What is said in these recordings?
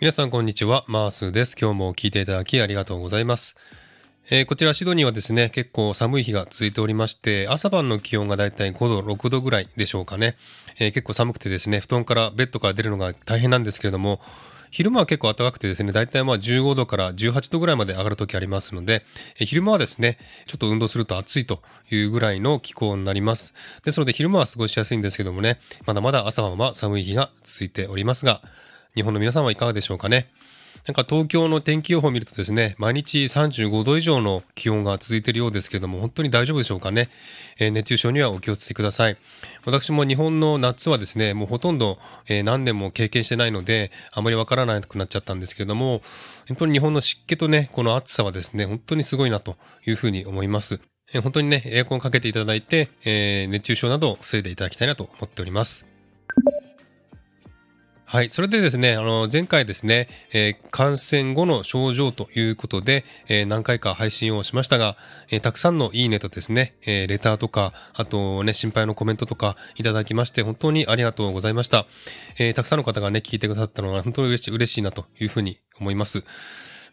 皆さんこんにちは、マースです。今日も聞いていただきありがとうございます。えー、こちらシドニーはですね、結構寒い日が続いておりまして、朝晩の気温がだいたい5度、6度ぐらいでしょうかね。えー、結構寒くてですね、布団からベッドから出るのが大変なんですけれども、昼間は結構暖かくてですね、だいたいまあ15度から18度ぐらいまで上がる時ありますので、昼間はですね、ちょっと運動すると暑いというぐらいの気候になります。ですので昼間は過ごしやすいんですけどもね、まだまだ朝晩は寒い日が続いておりますが、日本の皆さんはいかがでしょうかね。なんか東京の天気予報を見るとですね、毎日35度以上の気温が続いているようですけども、本当に大丈夫でしょうかね。えー、熱中症にはお気をつけください。私も日本の夏はですね、もうほとんど、えー、何年も経験してないので、あまりわからなくなっちゃったんですけれども、本当に日本の湿気とね、この暑さはですね、本当にすごいなというふうに思います。えー、本当にね、エアコンかけていただいて、え熱中症などを防いでいただきたいなと思っております。はい。それでですね、あの、前回ですね、えー、感染後の症状ということで、えー、何回か配信をしましたが、えー、たくさんのいいねとですね、えレターとか、あとね、心配のコメントとかいただきまして、本当にありがとうございました。えたくさんの方がね、聞いてくださったのは本当に嬉し嬉しいなというふうに思います。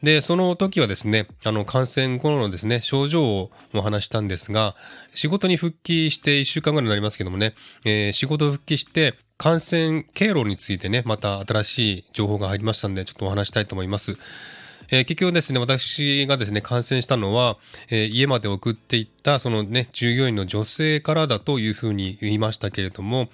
で、その時はですね、あの、感染後のですね、症状をお話したんですが、仕事に復帰して1週間ぐらいになりますけどもね、えー、仕事復帰して、感染経路についてね、また新しい情報が入りましたんで、ちょっとお話したいと思います。えー、結局ですね、私がですね、感染したのは、えー、家まで送っていったそのね、従業員の女性からだというふうに言いましたけれども、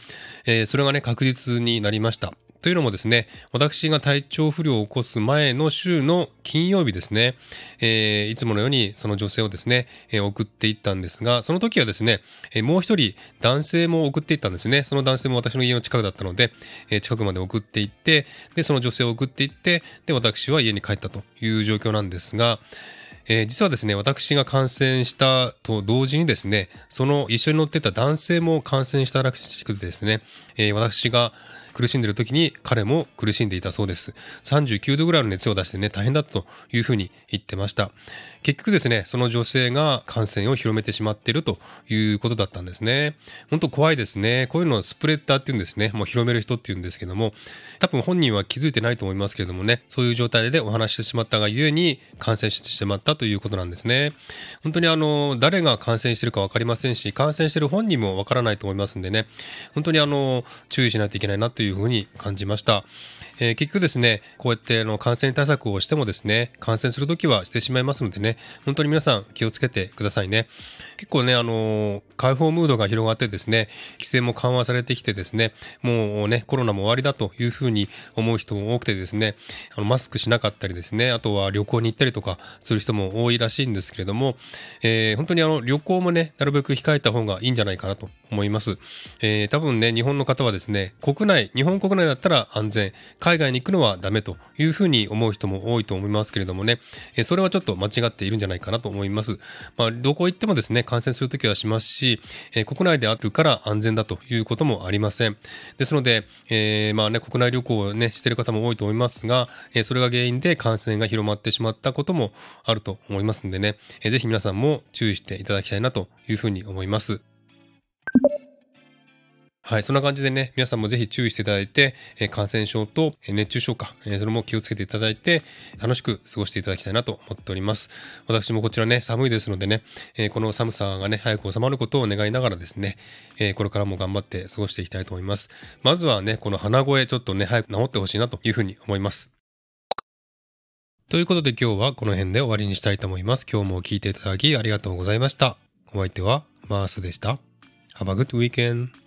えー、それがね、確実になりました。というのもですね、私が体調不良を起こす前の週の金曜日ですね、えー、いつものようにその女性をですね、えー、送っていったんですが、その時はですね、えー、もう一人男性も送っていったんですね。その男性も私の家の近くだったので、え近くまで送っていって、で、その女性を送っていって、で、私は家に帰ったという状況なんですが、えー、実はですね、私が感染したと同時にですね、その一緒に乗ってた男性も感染したらしくてですね、えー、私が苦しんでる時に彼も苦しんでいたそうです。39度ぐらいの熱を出してね、大変だったというふうに言ってました。結局ですね、その女性が感染を広めてしまっているということだったんですね。本当怖いですね。こういうのをスプレッダーっていうんですね。もう広める人っていうんですけども、多分本人は気づいてないと思いますけれどもね、そういう状態でお話してしまったがゆえに感染してしまったということなんですね。本当にあの、誰が感染してるか分かりませんし、感染してる本人も分からないと思いますんでね、本当にあの、注意しないといけないなとというふうに感じました。えー、結局ですね、こうやっての感染対策をしてもですね、感染するときはしてしまいますのでね、本当に皆さん気をつけてくださいね。結構ね、あのー、開放ムードが広がってですね、規制も緩和されてきてですね、もうね、コロナも終わりだというふうに思う人も多くてですね、あのマスクしなかったりですね、あとは旅行に行ったりとかする人も多いらしいんですけれども、えー、本当にあの旅行もね、なるべく控えた方がいいんじゃないかなと思います。えー、多分ね、日本の方はですね、国内、日本国内だったら安全、海外に行くのはダメというふうに思う人も多いと思いますけれどもね、えそれはちょっと間違っているんじゃないかなと思います。まあ、どこ行ってもですね、感染するときはしますし、え国内であるから安全だということもありません。ですので、えー、まあね、国内旅行をね、している方も多いと思いますが、えそれが原因で感染が広まってしまったこともあると思いますんでね、えー、ぜひ皆さんも注意していただきたいなというふうに思います。はい、そんな感じでね、皆さんもぜひ注意していただいて、え感染症と熱中症か、えそれも気をつけていただいて、楽しく過ごしていただきたいなと思っております。私もこちらね、寒いですのでね、えこの寒さがね、早く収まることを願いながらですね、えこれからも頑張って過ごしていきたいと思います。まずはね、この鼻声ちょっとね、早く治ってほしいなというふうに思います。ということで今日はこの辺で終わりにしたいと思います。今日も聞いていただきありがとうございました。お相手はマースでした。Have a good weekend.